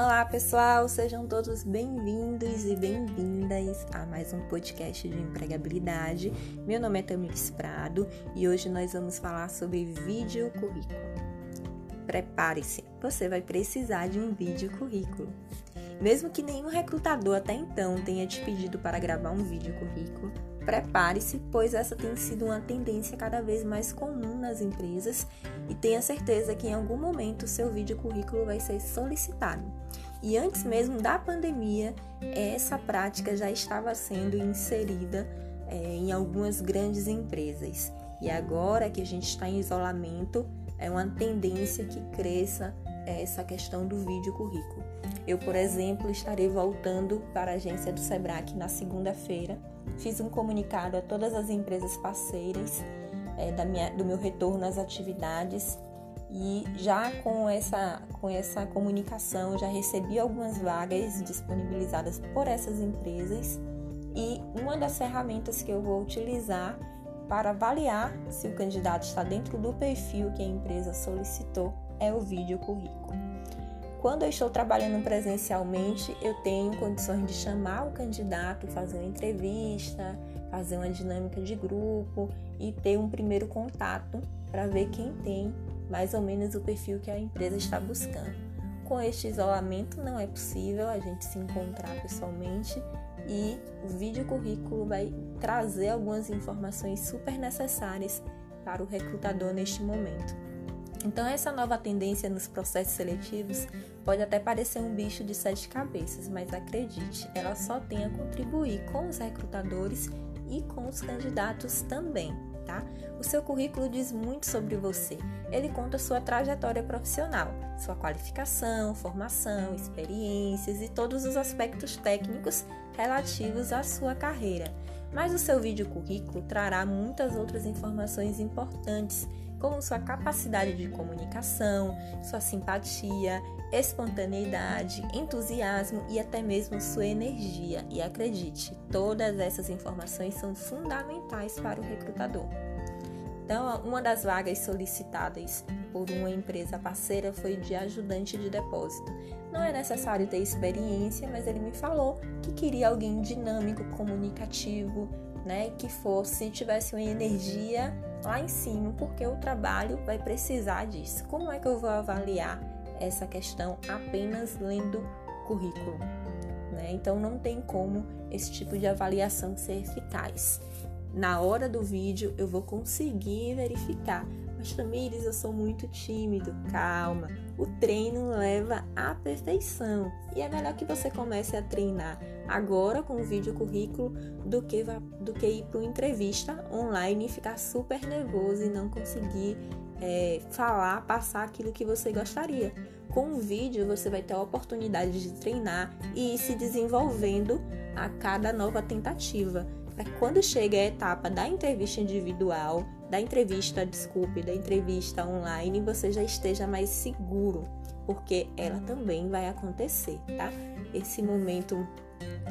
Olá pessoal, sejam todos bem-vindos e bem-vindas a mais um podcast de empregabilidade. Meu nome é Tamires Prado e hoje nós vamos falar sobre vídeo currículo. Prepare-se, você vai precisar de um vídeo currículo. Mesmo que nenhum recrutador até então tenha te pedido para gravar um vídeo currículo, prepare-se, pois essa tem sido uma tendência cada vez mais comum nas empresas e tenha certeza que em algum momento seu vídeo currículo vai ser solicitado. E antes mesmo da pandemia, essa prática já estava sendo inserida é, em algumas grandes empresas. E agora que a gente está em isolamento, é uma tendência que cresça essa questão do vídeo currículo. Eu, por exemplo, estarei voltando para a agência do Sebrae na segunda-feira. Fiz um comunicado a todas as empresas parceiras é, da minha, do meu retorno às atividades e já com essa, com essa comunicação já recebi algumas vagas disponibilizadas por essas empresas e uma das ferramentas que eu vou utilizar para avaliar se o candidato está dentro do perfil que a empresa solicitou é o vídeo currículo. Quando eu estou trabalhando presencialmente, eu tenho condições de chamar o candidato, fazer uma entrevista, fazer uma dinâmica de grupo e ter um primeiro contato para ver quem tem mais ou menos o perfil que a empresa está buscando. Com este isolamento não é possível a gente se encontrar pessoalmente e o vídeo currículo vai trazer algumas informações super necessárias para o recrutador neste momento. Então, essa nova tendência nos processos seletivos pode até parecer um bicho de sete cabeças, mas acredite, ela só tem a contribuir com os recrutadores e com os candidatos também, tá? O seu currículo diz muito sobre você. Ele conta sua trajetória profissional, sua qualificação, formação, experiências e todos os aspectos técnicos relativos à sua carreira. Mas o seu vídeo currículo trará muitas outras informações importantes como sua capacidade de comunicação, sua simpatia, espontaneidade, entusiasmo e até mesmo sua energia. E acredite, todas essas informações são fundamentais para o recrutador. Então, uma das vagas solicitadas por uma empresa parceira foi de ajudante de depósito. Não é necessário ter experiência, mas ele me falou que queria alguém dinâmico, comunicativo, né, que fosse tivesse uma energia lá em cima, porque o trabalho vai precisar disso. Como é que eu vou avaliar essa questão apenas lendo currículo? Né? Então não tem como esse tipo de avaliação ser eficaz. Na hora do vídeo eu vou conseguir verificar mas Tamires, eu sou muito tímido. Calma, o treino leva à perfeição e é melhor que você comece a treinar agora com o vídeo currículo do que, do que ir para uma entrevista online e ficar super nervoso e não conseguir é, falar, passar aquilo que você gostaria. Com o vídeo, você vai ter a oportunidade de treinar e ir se desenvolvendo a cada nova tentativa. Para quando chega a etapa da entrevista individual, da entrevista, desculpe, da entrevista online, você já esteja mais seguro, porque ela também vai acontecer, tá? Esse momento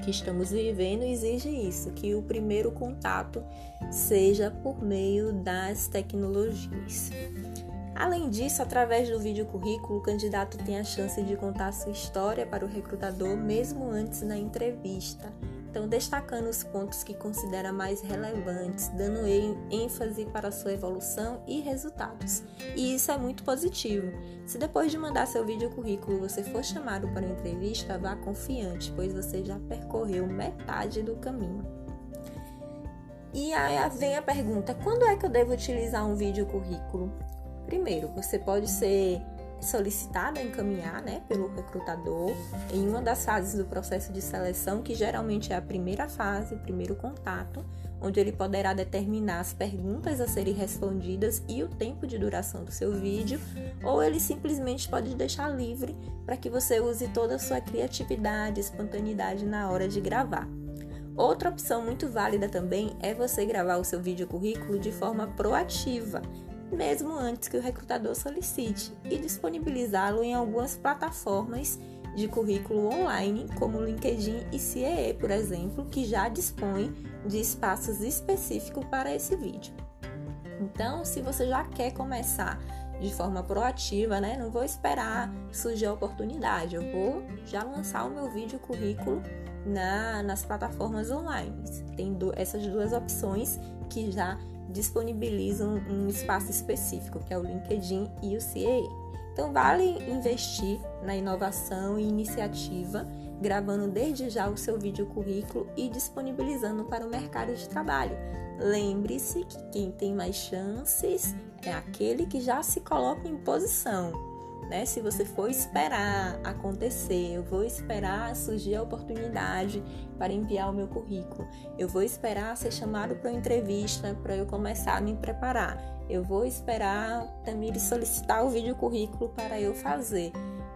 que estamos vivendo exige isso, que o primeiro contato seja por meio das tecnologias. Além disso, através do vídeo currículo, o candidato tem a chance de contar sua história para o recrutador mesmo antes da entrevista então, destacando os pontos que considera mais relevantes, dando ênfase para sua evolução e resultados. E isso é muito positivo. Se depois de mandar seu vídeo currículo você for chamado para entrevista, vá confiante, pois você já percorreu metade do caminho. E aí vem a pergunta: quando é que eu devo utilizar um vídeo currículo? Primeiro, você pode ser solicitado a encaminhar né, pelo recrutador em uma das fases do processo de seleção, que geralmente é a primeira fase, o primeiro contato, onde ele poderá determinar as perguntas a serem respondidas e o tempo de duração do seu vídeo, ou ele simplesmente pode deixar livre para que você use toda a sua criatividade, espontaneidade na hora de gravar. Outra opção muito válida também é você gravar o seu vídeo currículo de forma proativa, mesmo antes que o recrutador solicite, e disponibilizá-lo em algumas plataformas de currículo online, como LinkedIn e CEE, por exemplo, que já dispõem de espaços específicos para esse vídeo. Então, se você já quer começar de forma proativa, né? Não vou esperar surgir a oportunidade, eu vou já lançar o meu vídeo currículo na, nas plataformas online. Tem do, essas duas opções que já disponibilizam um espaço específico, que é o LinkedIn e o CAE. Então, vale investir na inovação e iniciativa, gravando desde já o seu vídeo currículo e disponibilizando para o mercado de trabalho. Lembre-se que quem tem mais chances é aquele que já se coloca em posição. Né? Se você for esperar acontecer, eu vou esperar surgir a oportunidade para enviar o meu currículo, eu vou esperar ser chamado para uma entrevista para eu começar a me preparar, eu vou esperar também solicitar o vídeo currículo para eu fazer.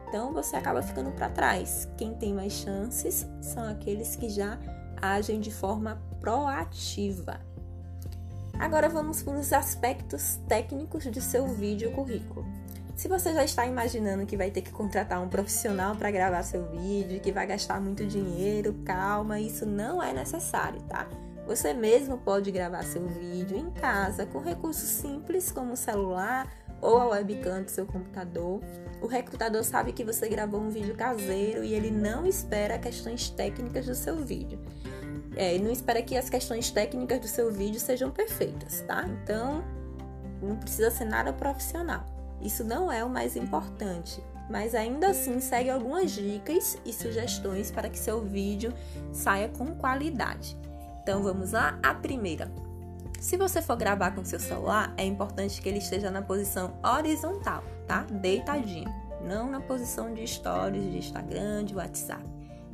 Então você acaba ficando para trás. Quem tem mais chances são aqueles que já agem de forma proativa. Agora vamos para os aspectos técnicos de seu vídeo currículo. Se você já está imaginando que vai ter que contratar um profissional para gravar seu vídeo, que vai gastar muito dinheiro, calma, isso não é necessário, tá? Você mesmo pode gravar seu vídeo em casa com recursos simples como o celular ou a webcam do seu computador. O recrutador sabe que você gravou um vídeo caseiro e ele não espera questões técnicas do seu vídeo. É, não espera que as questões técnicas do seu vídeo sejam perfeitas, tá? Então, não precisa ser nada profissional. Isso não é o mais importante, mas ainda assim segue algumas dicas e sugestões para que seu vídeo saia com qualidade. Então vamos lá, a primeira. Se você for gravar com seu celular, é importante que ele esteja na posição horizontal, tá? Deitadinho, não na posição de stories de Instagram, de WhatsApp.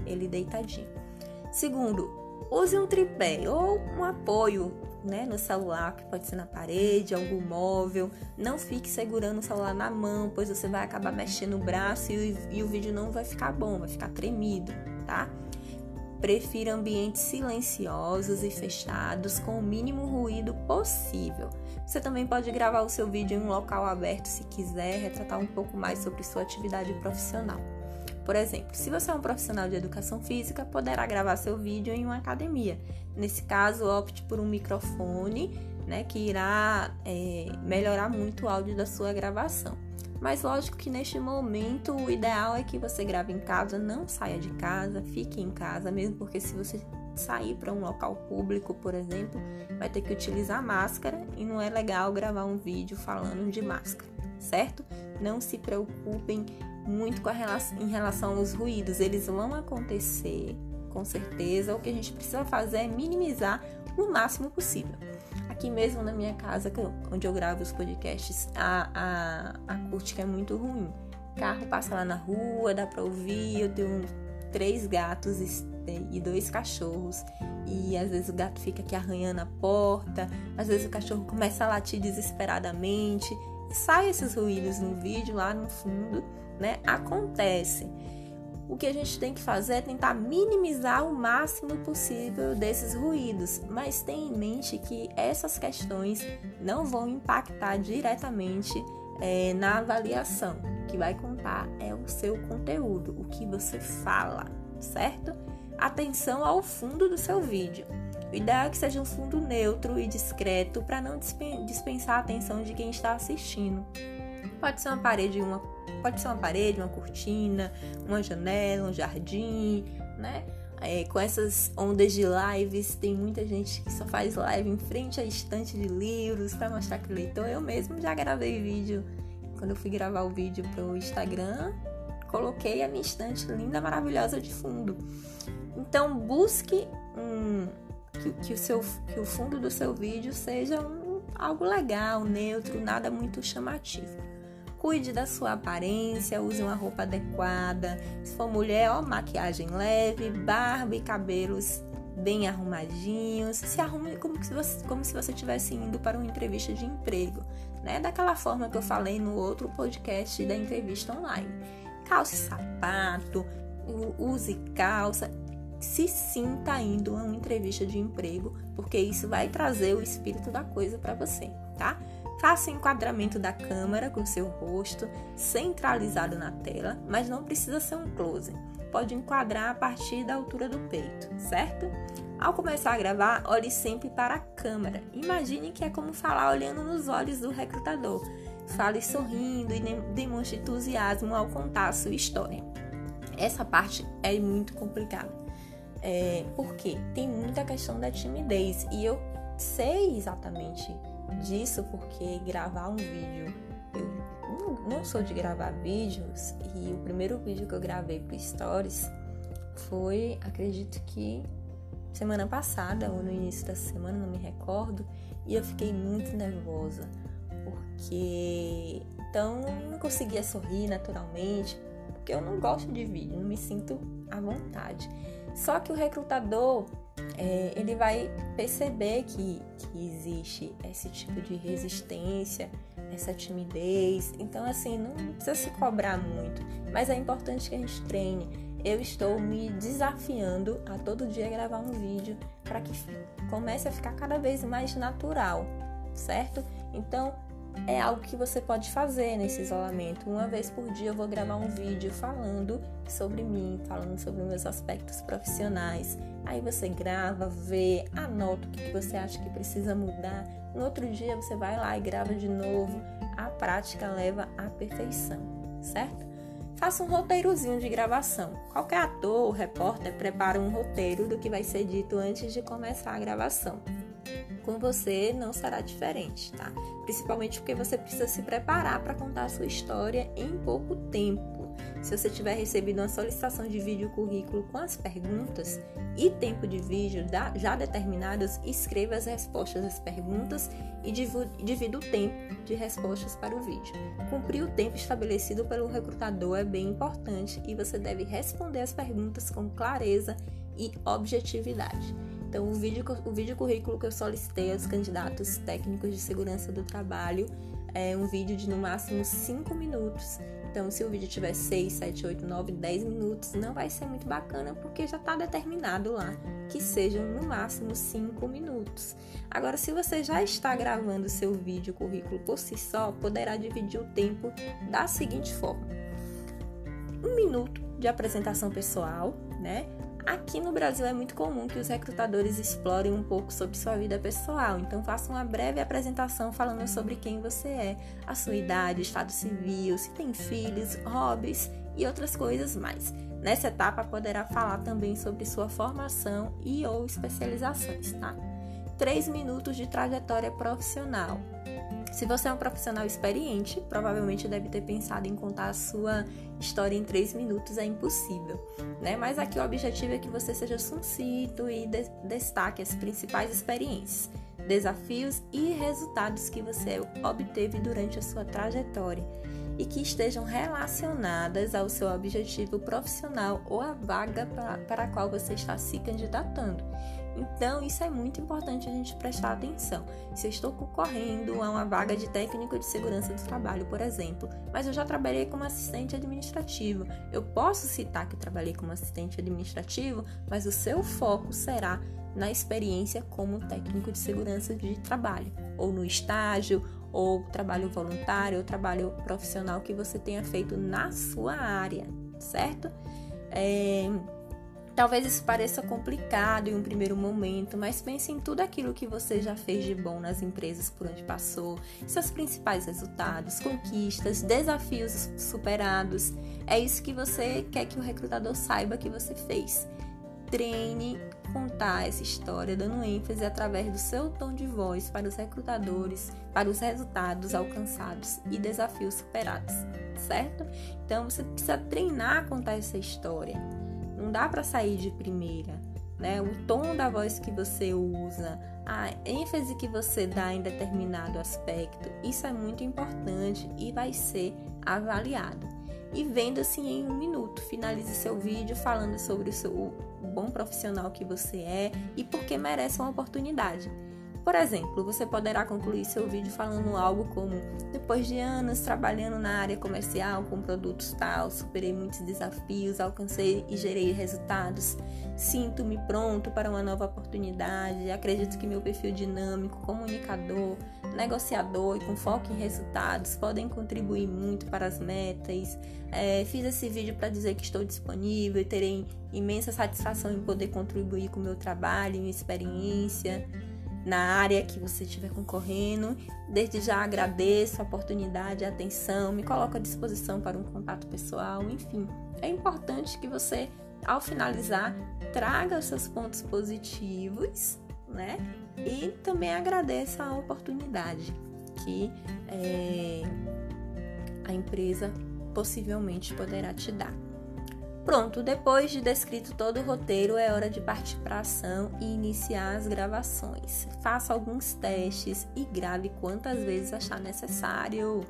Ele deitadinho. Segundo, use um tripé ou um apoio né, no celular, que pode ser na parede, algum móvel. Não fique segurando o celular na mão, pois você vai acabar mexendo o braço e, e o vídeo não vai ficar bom, vai ficar tremido, tá? Prefira ambientes silenciosos e fechados com o mínimo ruído possível. Você também pode gravar o seu vídeo em um local aberto se quiser, retratar um pouco mais sobre sua atividade profissional. Por exemplo, se você é um profissional de educação física, poderá gravar seu vídeo em uma academia. Nesse caso, opte por um microfone, né, que irá é, melhorar muito o áudio da sua gravação. Mas lógico que neste momento o ideal é que você grave em casa, não saia de casa, fique em casa, mesmo porque se você sair para um local público, por exemplo, vai ter que utilizar máscara e não é legal gravar um vídeo falando de máscara, certo? Não se preocupem muito com relação, em relação aos ruídos, eles vão acontecer, com certeza. O que a gente precisa fazer é minimizar o máximo possível. Aqui mesmo na minha casa, onde eu gravo os podcasts, a, a, acústica é muito ruim. Carro passa lá na rua, dá pra ouvir. Eu tenho três gatos e dois cachorros. E às vezes o gato fica aqui arranhando a porta, às vezes o cachorro começa a latir desesperadamente. Sai esses ruídos no vídeo lá no fundo né? Acontece. O que a gente tem que fazer é tentar minimizar o máximo possível desses ruídos, mas tenha em mente que essas questões não vão impactar diretamente é, na avaliação. O que vai contar é o seu conteúdo, o que você fala, certo? Atenção ao fundo do seu vídeo. O ideal é que seja um fundo neutro e discreto para não dispensar a atenção de quem está assistindo. Pode ser uma parede, uma, pode ser uma parede, uma cortina, uma janela, um jardim, né? É, com essas ondas de lives, tem muita gente que só faz live em frente à estante de livros para mostrar que leitor. Eu mesmo já gravei vídeo. Quando eu fui gravar o vídeo para o Instagram, coloquei a minha estante linda, maravilhosa de fundo. Então busque um, que, que, o seu, que o fundo do seu vídeo seja um, algo legal, neutro, nada muito chamativo. Cuide da sua aparência, use uma roupa adequada. Se for mulher, ó, maquiagem leve, barba e cabelos bem arrumadinhos. Se arrume como se você, como se você estivesse indo para uma entrevista de emprego, né? Daquela forma que eu falei no outro podcast da entrevista online. Calce sapato, use calça, se sinta indo a uma entrevista de emprego, porque isso vai trazer o espírito da coisa para você, tá? Faça enquadramento da câmera com seu rosto centralizado na tela, mas não precisa ser um close. Pode enquadrar a partir da altura do peito, certo? Ao começar a gravar, olhe sempre para a câmera. Imagine que é como falar olhando nos olhos do recrutador. fale sorrindo e demonstre entusiasmo ao contar a sua história. Essa parte é muito complicada. É, porque tem muita questão da timidez. E eu sei exatamente disso porque gravar um vídeo eu não sou de gravar vídeos. E o primeiro vídeo que eu gravei pro Stories foi, acredito que semana passada ou no início da semana, não me recordo, e eu fiquei muito nervosa porque então não conseguia sorrir naturalmente, porque eu não gosto de vídeo, não me sinto à vontade. Só que o recrutador é, ele vai perceber que, que existe esse tipo de resistência, essa timidez. Então, assim, não precisa se cobrar muito, mas é importante que a gente treine. Eu estou me desafiando a todo dia gravar um vídeo para que comece a ficar cada vez mais natural, certo? Então, é algo que você pode fazer nesse isolamento. Uma vez por dia eu vou gravar um vídeo falando sobre mim, falando sobre meus aspectos profissionais. Aí você grava, vê, anota o que você acha que precisa mudar. No outro dia você vai lá e grava de novo. A prática leva à perfeição, certo? Faça um roteirozinho de gravação. Qualquer ator ou repórter prepara um roteiro do que vai ser dito antes de começar a gravação com você não será diferente, tá? Principalmente porque você precisa se preparar para contar a sua história em pouco tempo. Se você tiver recebido uma solicitação de vídeo currículo com as perguntas e tempo de vídeo já determinados, escreva as respostas às perguntas e divida o tempo de respostas para o vídeo. Cumprir o tempo estabelecido pelo recrutador é bem importante e você deve responder as perguntas com clareza e objetividade. Então, o vídeo, o vídeo currículo que eu solicitei aos candidatos técnicos de segurança do trabalho é um vídeo de no máximo 5 minutos. Então, se o vídeo tiver 6, 7, 8, 9, 10 minutos, não vai ser muito bacana porque já está determinado lá que sejam no máximo 5 minutos. Agora, se você já está gravando seu vídeo currículo por si só, poderá dividir o tempo da seguinte forma: um minuto de apresentação pessoal, né? Aqui no Brasil é muito comum que os recrutadores explorem um pouco sobre sua vida pessoal, então faça uma breve apresentação falando sobre quem você é, a sua idade, estado civil, se tem filhos, hobbies e outras coisas mais. Nessa etapa poderá falar também sobre sua formação e ou especializações, tá? 3 minutos de trajetória profissional. Se você é um profissional experiente, provavelmente deve ter pensado em contar a sua história em três minutos, é impossível, né? Mas aqui o objetivo é que você seja sucinto e de destaque as principais experiências, desafios e resultados que você obteve durante a sua trajetória e que estejam relacionadas ao seu objetivo profissional ou à vaga para a qual você está se candidatando. Então, isso é muito importante a gente prestar atenção. Se eu estou concorrendo a uma vaga de técnico de segurança do trabalho, por exemplo, mas eu já trabalhei como assistente administrativo, eu posso citar que trabalhei como assistente administrativo, mas o seu foco será na experiência como técnico de segurança de trabalho, ou no estágio, ou trabalho voluntário, ou trabalho profissional que você tenha feito na sua área, certo? É Talvez isso pareça complicado em um primeiro momento, mas pense em tudo aquilo que você já fez de bom nas empresas por onde passou, seus principais resultados, conquistas, desafios superados. É isso que você quer que o recrutador saiba que você fez. Treine contar essa história dando ênfase através do seu tom de voz para os recrutadores, para os resultados alcançados e desafios superados, certo? Então você precisa treinar a contar essa história. Não dá para sair de primeira, né? O tom da voz que você usa, a ênfase que você dá em determinado aspecto, isso é muito importante e vai ser avaliado. E vendo assim em um minuto, finalize seu vídeo falando sobre o, seu, o bom profissional que você é e por que merece uma oportunidade. Por exemplo, você poderá concluir seu vídeo falando algo como: depois de anos trabalhando na área comercial com produtos tal, superei muitos desafios, alcancei e gerei resultados. Sinto-me pronto para uma nova oportunidade. Acredito que meu perfil dinâmico, comunicador, negociador e com foco em resultados podem contribuir muito para as metas. É, fiz esse vídeo para dizer que estou disponível e terei imensa satisfação em poder contribuir com o meu trabalho e minha experiência. Na área que você estiver concorrendo. Desde já agradeço a oportunidade, a atenção, me coloco à disposição para um contato pessoal, enfim. É importante que você, ao finalizar, traga os seus pontos positivos, né? E também agradeça a oportunidade que é, a empresa possivelmente poderá te dar. Pronto, depois de descrito todo o roteiro, é hora de partir para ação e iniciar as gravações. Faça alguns testes e grave quantas vezes achar necessário.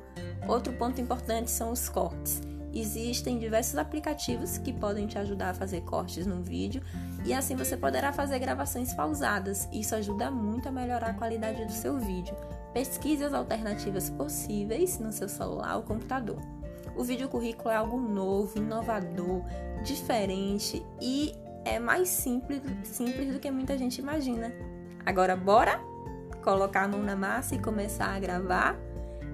Outro ponto importante são os cortes. Existem diversos aplicativos que podem te ajudar a fazer cortes no vídeo e assim você poderá fazer gravações pausadas. Isso ajuda muito a melhorar a qualidade do seu vídeo. Pesquise as alternativas possíveis no seu celular ou computador. O vídeo currículo é algo novo, inovador, diferente e é mais simples, simples do que muita gente imagina. Agora, bora colocar a mão na massa e começar a gravar?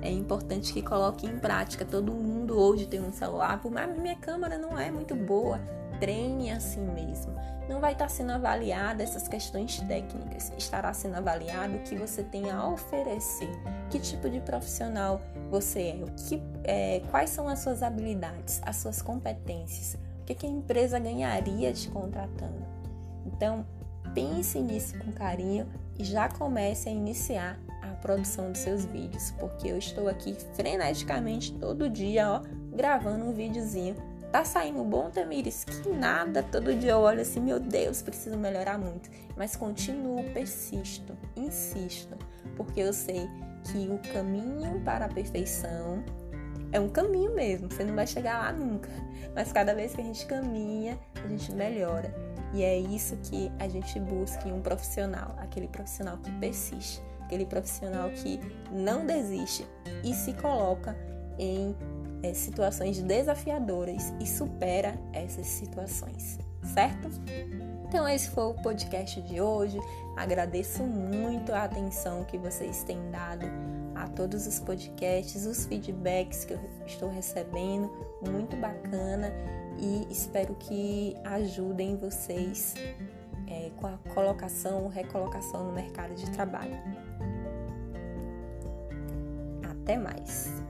É importante que coloque em prática. Todo mundo hoje tem um celular, por mais minha câmera não é muito boa, treine assim mesmo. Não vai estar sendo avaliada essas questões técnicas, estará sendo avaliado o que você tem a oferecer, que tipo de profissional você é, o que, é quais são as suas habilidades, as suas competências, o que, que a empresa ganharia te contratando. Então, pense nisso com carinho e já comece a iniciar a produção dos seus vídeos, porque eu estou aqui freneticamente todo dia, ó, gravando um videozinho Tá saindo bom, Tamires? Que nada. Todo dia eu olho assim, meu Deus, preciso melhorar muito. Mas continuo, persisto, insisto, porque eu sei que o caminho para a perfeição é um caminho mesmo. Você não vai chegar lá nunca. Mas cada vez que a gente caminha, a gente melhora. E é isso que a gente busca em um profissional, aquele profissional que persiste, aquele profissional que não desiste e se coloca em é, situações desafiadoras e supera essas situações, certo? Então, esse foi o podcast de hoje. Agradeço muito a atenção que vocês têm dado a todos os podcasts, os feedbacks que eu estou recebendo, muito bacana e espero que ajudem vocês é, com a colocação recolocação no mercado de trabalho. Até mais!